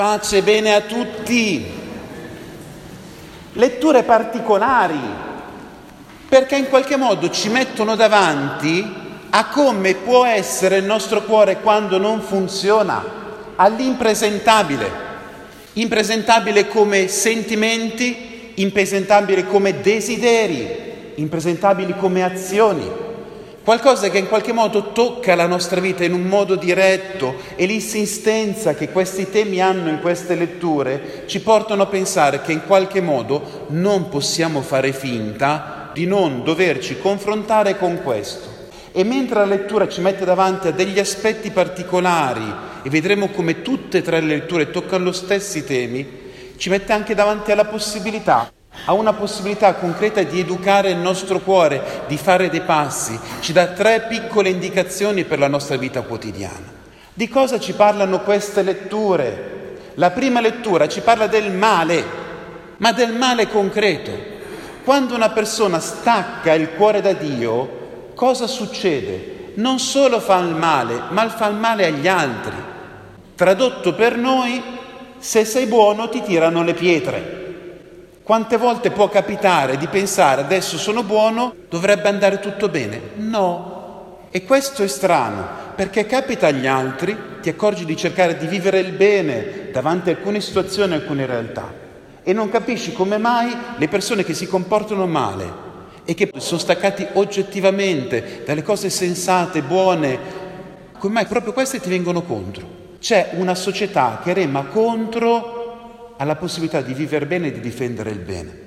Pace e bene a tutti. Letture particolari, perché in qualche modo ci mettono davanti a come può essere il nostro cuore quando non funziona, all'impresentabile. Impresentabile come sentimenti, impresentabile come desideri, impresentabili come azioni qualcosa che in qualche modo tocca la nostra vita in un modo diretto e l'insistenza che questi temi hanno in queste letture ci portano a pensare che in qualche modo non possiamo fare finta di non doverci confrontare con questo. E mentre la lettura ci mette davanti a degli aspetti particolari e vedremo come tutte e tre le letture toccano lo stessi temi, ci mette anche davanti alla possibilità ha una possibilità concreta di educare il nostro cuore, di fare dei passi, ci dà tre piccole indicazioni per la nostra vita quotidiana. Di cosa ci parlano queste letture? La prima lettura ci parla del male, ma del male concreto. Quando una persona stacca il cuore da Dio, cosa succede? Non solo fa il male, ma fa il male agli altri. Tradotto per noi, se sei buono ti tirano le pietre. Quante volte può capitare di pensare adesso sono buono, dovrebbe andare tutto bene? No. E questo è strano, perché capita agli altri, ti accorgi di cercare di vivere il bene davanti a alcune situazioni, alcune realtà, e non capisci come mai le persone che si comportano male e che sono staccati oggettivamente dalle cose sensate, buone, come mai proprio queste ti vengono contro? C'è una società che rema contro ha la possibilità di vivere bene e di difendere il bene.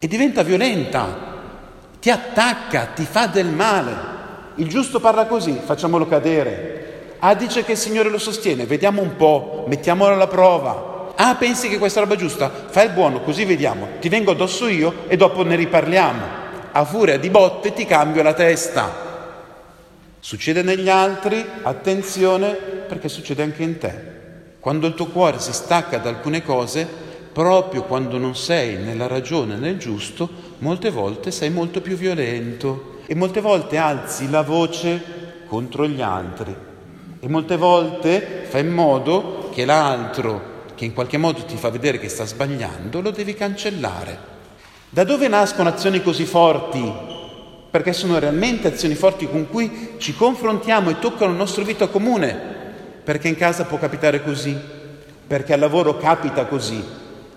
E diventa violenta, ti attacca, ti fa del male. Il giusto parla così, facciamolo cadere. Ah, dice che il Signore lo sostiene, vediamo un po', mettiamolo alla prova. Ah, pensi che questa roba è giusta? Fai il buono, così vediamo. Ti vengo addosso io e dopo ne riparliamo. A furia di botte ti cambio la testa. Succede negli altri, attenzione, perché succede anche in te. Quando il tuo cuore si stacca da alcune cose, proprio quando non sei nella ragione, nel giusto, molte volte sei molto più violento e molte volte alzi la voce contro gli altri e molte volte fai in modo che l'altro, che in qualche modo ti fa vedere che sta sbagliando, lo devi cancellare. Da dove nascono azioni così forti? Perché sono realmente azioni forti con cui ci confrontiamo e toccano il nostro vita comune perché in casa può capitare così, perché al lavoro capita così,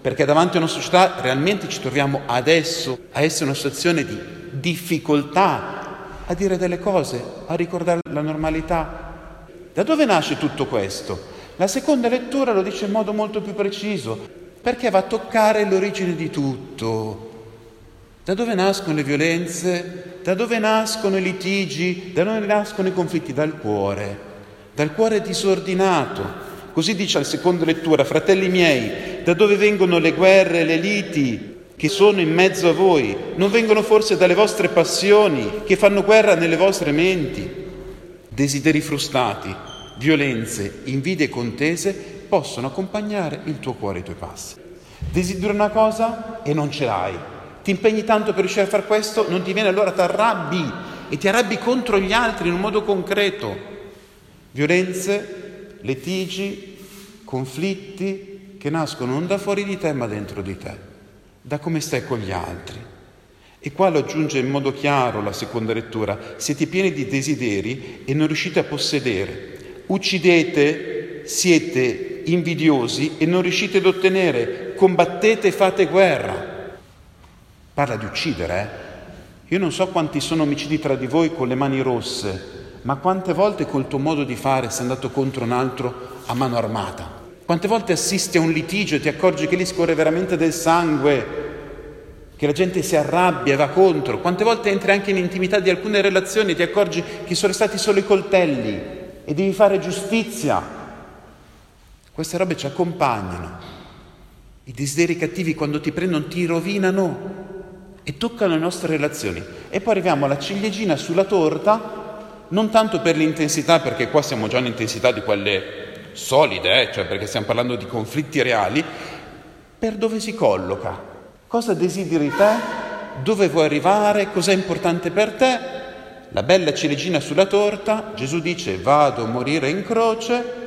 perché davanti a una società realmente ci troviamo adesso a essere in una situazione di difficoltà a dire delle cose, a ricordare la normalità. Da dove nasce tutto questo? La seconda lettura lo dice in modo molto più preciso, perché va a toccare l'origine di tutto. Da dove nascono le violenze? Da dove nascono i litigi? Da dove nascono i conflitti? Dal cuore dal cuore disordinato. Così dice la seconda lettura, fratelli miei, da dove vengono le guerre, le liti che sono in mezzo a voi? Non vengono forse dalle vostre passioni che fanno guerra nelle vostre menti? Desideri frustrati, violenze, invidie e contese possono accompagnare il tuo cuore e i tuoi passi. Desideri una cosa e non ce l'hai. Ti impegni tanto per riuscire a fare questo, non ti viene, allora ti arrabbi e ti arrabbi contro gli altri in un modo concreto. Violenze, litigi, conflitti che nascono non da fuori di te ma dentro di te, da come stai con gli altri. E qua lo aggiunge in modo chiaro la seconda lettura, siete pieni di desideri e non riuscite a possedere, uccidete, siete invidiosi e non riuscite ad ottenere, combattete e fate guerra. Parla di uccidere, eh? Io non so quanti sono omicidi tra di voi con le mani rosse, ma quante volte col tuo modo di fare sei andato contro un altro a mano armata? Quante volte assisti a un litigio e ti accorgi che lì scorre veramente del sangue, che la gente si arrabbia e va contro? Quante volte entri anche in intimità di alcune relazioni e ti accorgi che sono stati solo i coltelli e devi fare giustizia? Queste robe ci accompagnano. I desideri cattivi quando ti prendono ti rovinano e toccano le nostre relazioni. E poi arriviamo alla ciliegina sulla torta non tanto per l'intensità, perché qua siamo già in intensità di quelle solide, eh? cioè perché stiamo parlando di conflitti reali, per dove si colloca, cosa desideri te, dove vuoi arrivare, cos'è importante per te. La bella ciliegina sulla torta, Gesù dice vado a morire in croce,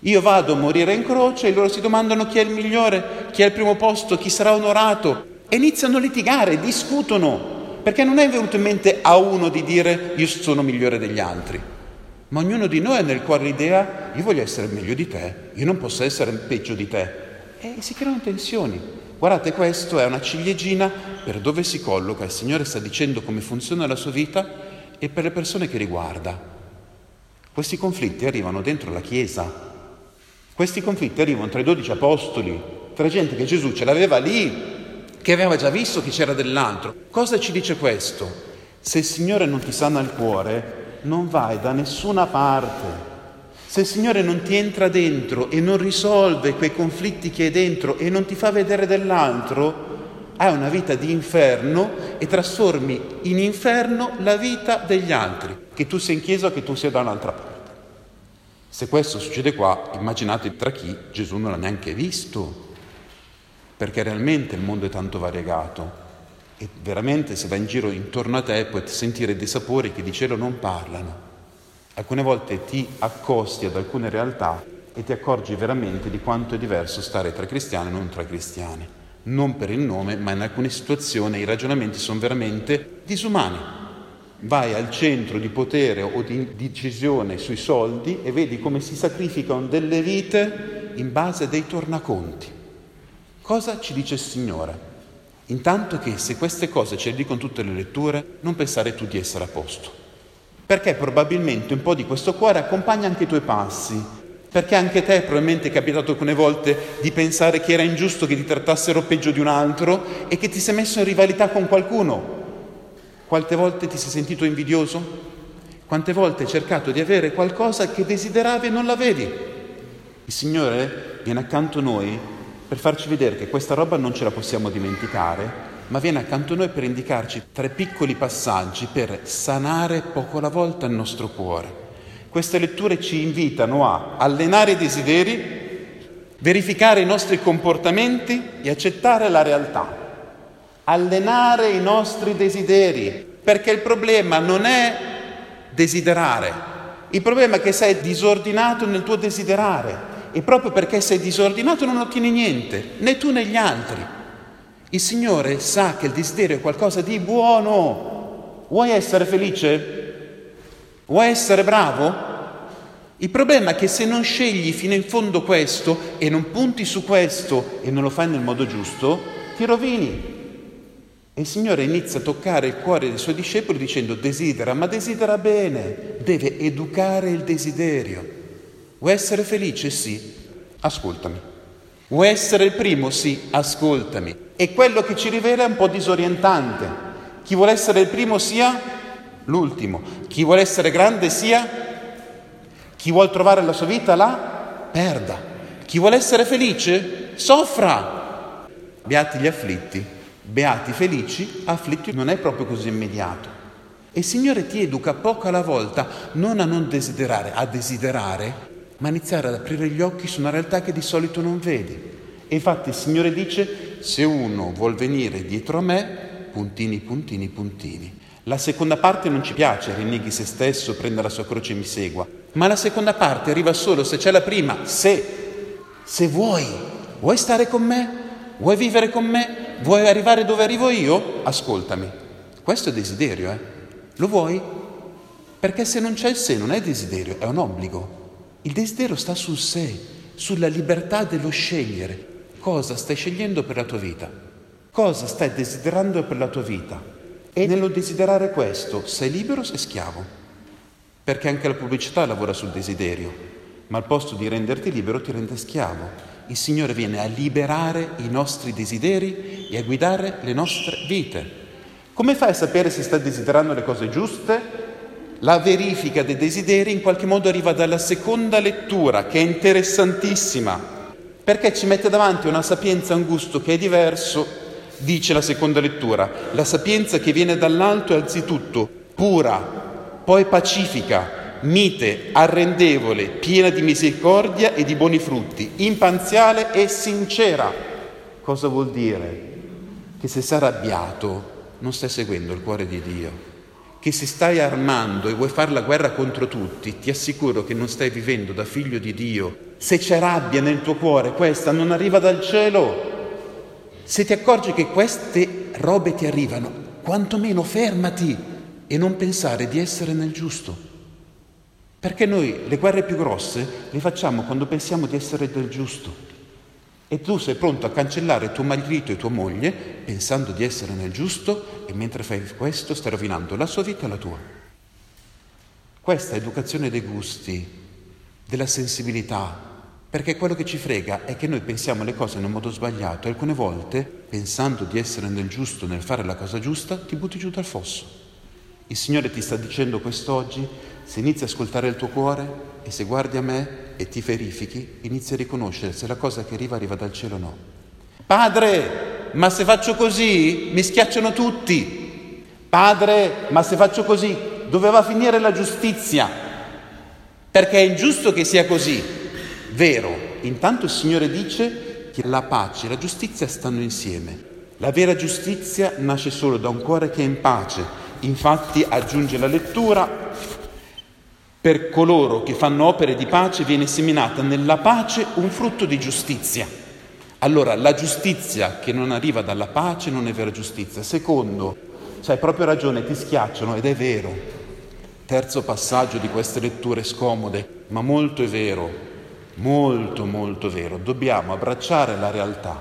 Io vado a morire in croce e loro si domandano chi è il migliore, chi è il primo posto, chi sarà onorato? E iniziano a litigare, discutono, perché non è venuto in mente a uno di dire io sono migliore degli altri, ma ognuno di noi ha nel cuore l'idea io voglio essere meglio di te, io non posso essere peggio di te e si creano tensioni. Guardate, questo è una ciliegina per dove si colloca, il Signore sta dicendo come funziona la sua vita e per le persone che riguarda. Questi conflitti arrivano dentro la Chiesa, questi conflitti arrivano tra i dodici apostoli, tra gente che Gesù ce l'aveva lì, che aveva già visto che c'era dell'altro. Cosa ci dice questo? Se il Signore non ti sana il cuore, non vai da nessuna parte. Se il Signore non ti entra dentro e non risolve quei conflitti che hai dentro e non ti fa vedere dell'altro, hai una vita di inferno e trasformi in inferno la vita degli altri che tu sia in chiesa o che tu sia da un'altra parte. Se questo succede qua, immaginate tra chi Gesù non l'ha neanche visto, perché realmente il mondo è tanto variegato e veramente se vai in giro intorno a te puoi sentire dei sapori che di cielo non parlano. Alcune volte ti accosti ad alcune realtà e ti accorgi veramente di quanto è diverso stare tra cristiani e non tra cristiani. Non per il nome, ma in alcune situazioni i ragionamenti sono veramente disumani vai al centro di potere o di decisione sui soldi e vedi come si sacrificano delle vite in base a dei tornaconti. Cosa ci dice il Signore? Intanto che se queste cose ce le dicono tutte le letture, non pensare tu di essere a posto. Perché probabilmente un po' di questo cuore accompagna anche i tuoi passi. Perché anche te probabilmente è capitato alcune volte di pensare che era ingiusto che ti trattassero peggio di un altro e che ti sei messo in rivalità con qualcuno quante volte ti sei sentito invidioso? Quante volte hai cercato di avere qualcosa che desideravi e non l'avevi? Il Signore viene accanto a noi per farci vedere che questa roba non ce la possiamo dimenticare, ma viene accanto a noi per indicarci tre piccoli passaggi per sanare poco alla volta il nostro cuore. Queste letture ci invitano a allenare i desideri, verificare i nostri comportamenti e accettare la realtà allenare i nostri desideri, perché il problema non è desiderare, il problema è che sei disordinato nel tuo desiderare e proprio perché sei disordinato non ottieni niente, né tu né gli altri. Il Signore sa che il desiderio è qualcosa di buono. Vuoi essere felice? Vuoi essere bravo? Il problema è che se non scegli fino in fondo questo e non punti su questo e non lo fai nel modo giusto, ti rovini. E il Signore inizia a toccare il cuore dei suoi discepoli dicendo desidera, ma desidera bene, deve educare il desiderio. Vuoi essere felice? Sì, ascoltami. Vuoi essere il primo? Sì, ascoltami. E quello che ci rivela è un po' disorientante. Chi vuole essere il primo sia l'ultimo. Chi vuole essere grande sia chi vuole trovare la sua vita la perda. Chi vuole essere felice soffra. Beati gli afflitti Beati felici, afflitti non è proprio così immediato. E il Signore ti educa poco alla volta non a non desiderare, a desiderare, ma iniziare ad aprire gli occhi su una realtà che di solito non vedi. E infatti il Signore dice, se uno vuol venire dietro a me, puntini, puntini, puntini. La seconda parte non ci piace, rinneghi se stesso, prenda la sua croce e mi segua. Ma la seconda parte arriva solo se c'è la prima, se, se vuoi, vuoi stare con me? Vuoi vivere con me? Vuoi arrivare dove arrivo io? Ascoltami. Questo è desiderio, eh? Lo vuoi? Perché se non c'è il sé non è desiderio, è un obbligo. Il desiderio sta sul sé, sulla libertà dello scegliere. Cosa stai scegliendo per la tua vita? Cosa stai desiderando per la tua vita? E nello desiderare questo sei libero o sei schiavo? Perché anche la pubblicità lavora sul desiderio, ma al posto di renderti libero ti rende schiavo il Signore viene a liberare i nostri desideri e a guidare le nostre vite. Come fai a sapere se stai desiderando le cose giuste? La verifica dei desideri in qualche modo arriva dalla seconda lettura, che è interessantissima, perché ci mette davanti una sapienza, un gusto che è diverso, dice la seconda lettura. La sapienza che viene dall'alto è anzitutto pura, poi pacifica, mite, arrendevole, piena di misericordia e di buoni frutti, impanziale e sincera. Cosa vuol dire? Che se sei arrabbiato non stai seguendo il cuore di Dio, che se stai armando e vuoi fare la guerra contro tutti, ti assicuro che non stai vivendo da figlio di Dio Se c'è rabbia nel tuo cuore, questa non arriva dal cielo. Se ti accorgi che queste robe ti arrivano, quantomeno fermati e non pensare di essere nel giusto. Perché noi le guerre più grosse le facciamo quando pensiamo di essere del giusto. E tu sei pronto a cancellare tuo marito e tua moglie pensando di essere nel giusto e mentre fai questo stai rovinando la sua vita e la tua. Questa educazione dei gusti, della sensibilità, perché quello che ci frega è che noi pensiamo le cose in un modo sbagliato e alcune volte, pensando di essere nel giusto, nel fare la cosa giusta, ti butti giù dal fosso. Il Signore ti sta dicendo quest'oggi, se inizi a ascoltare il tuo cuore e se guardi a me e ti verifichi, inizi a riconoscere se la cosa che arriva arriva dal cielo o no. Padre, ma se faccio così mi schiacciano tutti. Padre, ma se faccio così doveva finire la giustizia. Perché è ingiusto che sia così. Vero, intanto il Signore dice che la pace e la giustizia stanno insieme. La vera giustizia nasce solo da un cuore che è in pace Infatti aggiunge la lettura, per coloro che fanno opere di pace viene seminata nella pace un frutto di giustizia. Allora, la giustizia che non arriva dalla pace non è vera giustizia. Secondo, hai proprio ragione, ti schiacciano ed è vero. Terzo passaggio di queste letture scomode, ma molto è vero, molto molto vero. Dobbiamo abbracciare la realtà.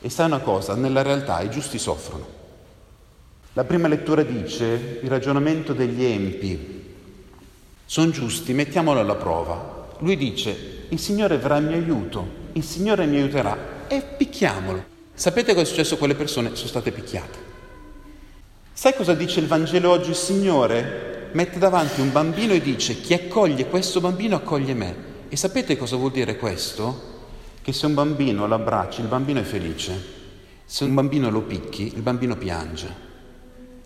E sai una cosa, nella realtà i giusti soffrono. La prima lettura dice il ragionamento degli empi. Sono giusti, mettiamolo alla prova. Lui dice il Signore verrà in mio aiuto, il Signore mi aiuterà e picchiamolo. Sapete cosa è successo a quelle persone? Sono state picchiate. Sai cosa dice il Vangelo oggi? Il Signore mette davanti un bambino e dice chi accoglie questo bambino accoglie me. E sapete cosa vuol dire questo? Che se un bambino lo abbracci, il bambino è felice. Se un bambino lo picchi, il bambino piange.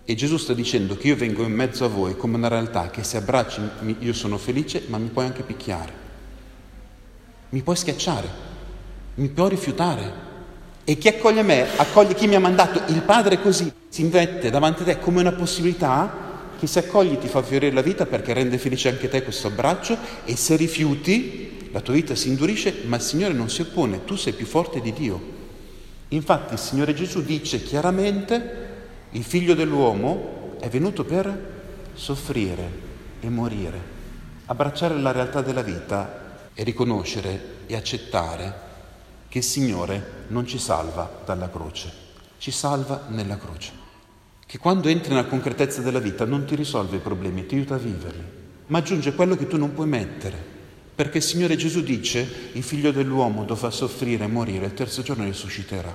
E Gesù sta dicendo che io vengo in mezzo a voi come una realtà che se abbracci io sono felice, ma mi puoi anche picchiare. Mi puoi schiacciare, mi puoi rifiutare. E chi accoglie me, accoglie chi mi ha mandato. Il Padre così si invette davanti a te come una possibilità che se accogli ti fa fiorire la vita perché rende felice anche te questo abbraccio e se rifiuti la tua vita si indurisce, ma il Signore non si oppone, tu sei più forte di Dio. Infatti il Signore Gesù dice chiaramente il figlio dell'uomo è venuto per soffrire e morire, abbracciare la realtà della vita e riconoscere e accettare che il Signore non ci salva dalla croce, ci salva nella croce. Che quando entri nella concretezza della vita non ti risolve i problemi, ti aiuta a viverli, ma aggiunge quello che tu non puoi mettere. Perché il Signore Gesù dice, il figlio dell'uomo dovrà soffrire e morire, il terzo giorno risusciterà.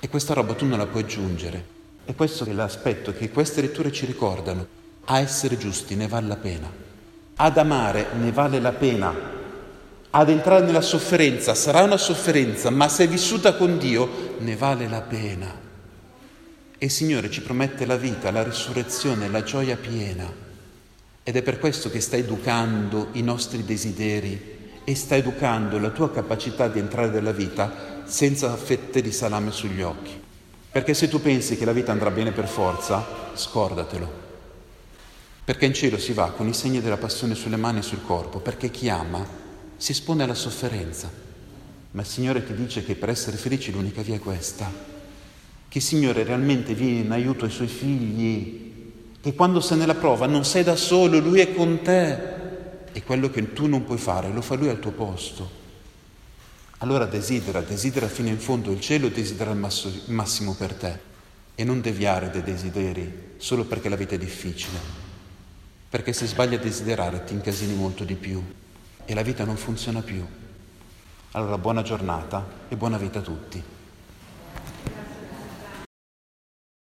E questa roba tu non la puoi aggiungere, e questo è l'aspetto che queste letture ci ricordano. A essere giusti ne vale la pena. Ad amare ne vale la pena. Ad entrare nella sofferenza sarà una sofferenza, ma se vissuta con Dio ne vale la pena. E il Signore ci promette la vita, la risurrezione, la gioia piena. Ed è per questo che sta educando i nostri desideri e sta educando la tua capacità di entrare nella vita senza fette di salame sugli occhi. Perché se tu pensi che la vita andrà bene per forza, scordatelo. Perché in cielo si va con i segni della passione sulle mani e sul corpo, perché chi ama si espone alla sofferenza. Ma il Signore ti dice che per essere felici l'unica via è questa, che il Signore realmente viene in aiuto ai suoi figli, che quando sei nella prova non sei da solo, Lui è con te e quello che tu non puoi fare lo fa Lui al tuo posto. Allora desidera, desidera fino in fondo il cielo, desidera il massimo per te e non deviare dai desideri solo perché la vita è difficile. Perché se sbagli a desiderare ti incasini molto di più e la vita non funziona più. Allora buona giornata e buona vita a tutti.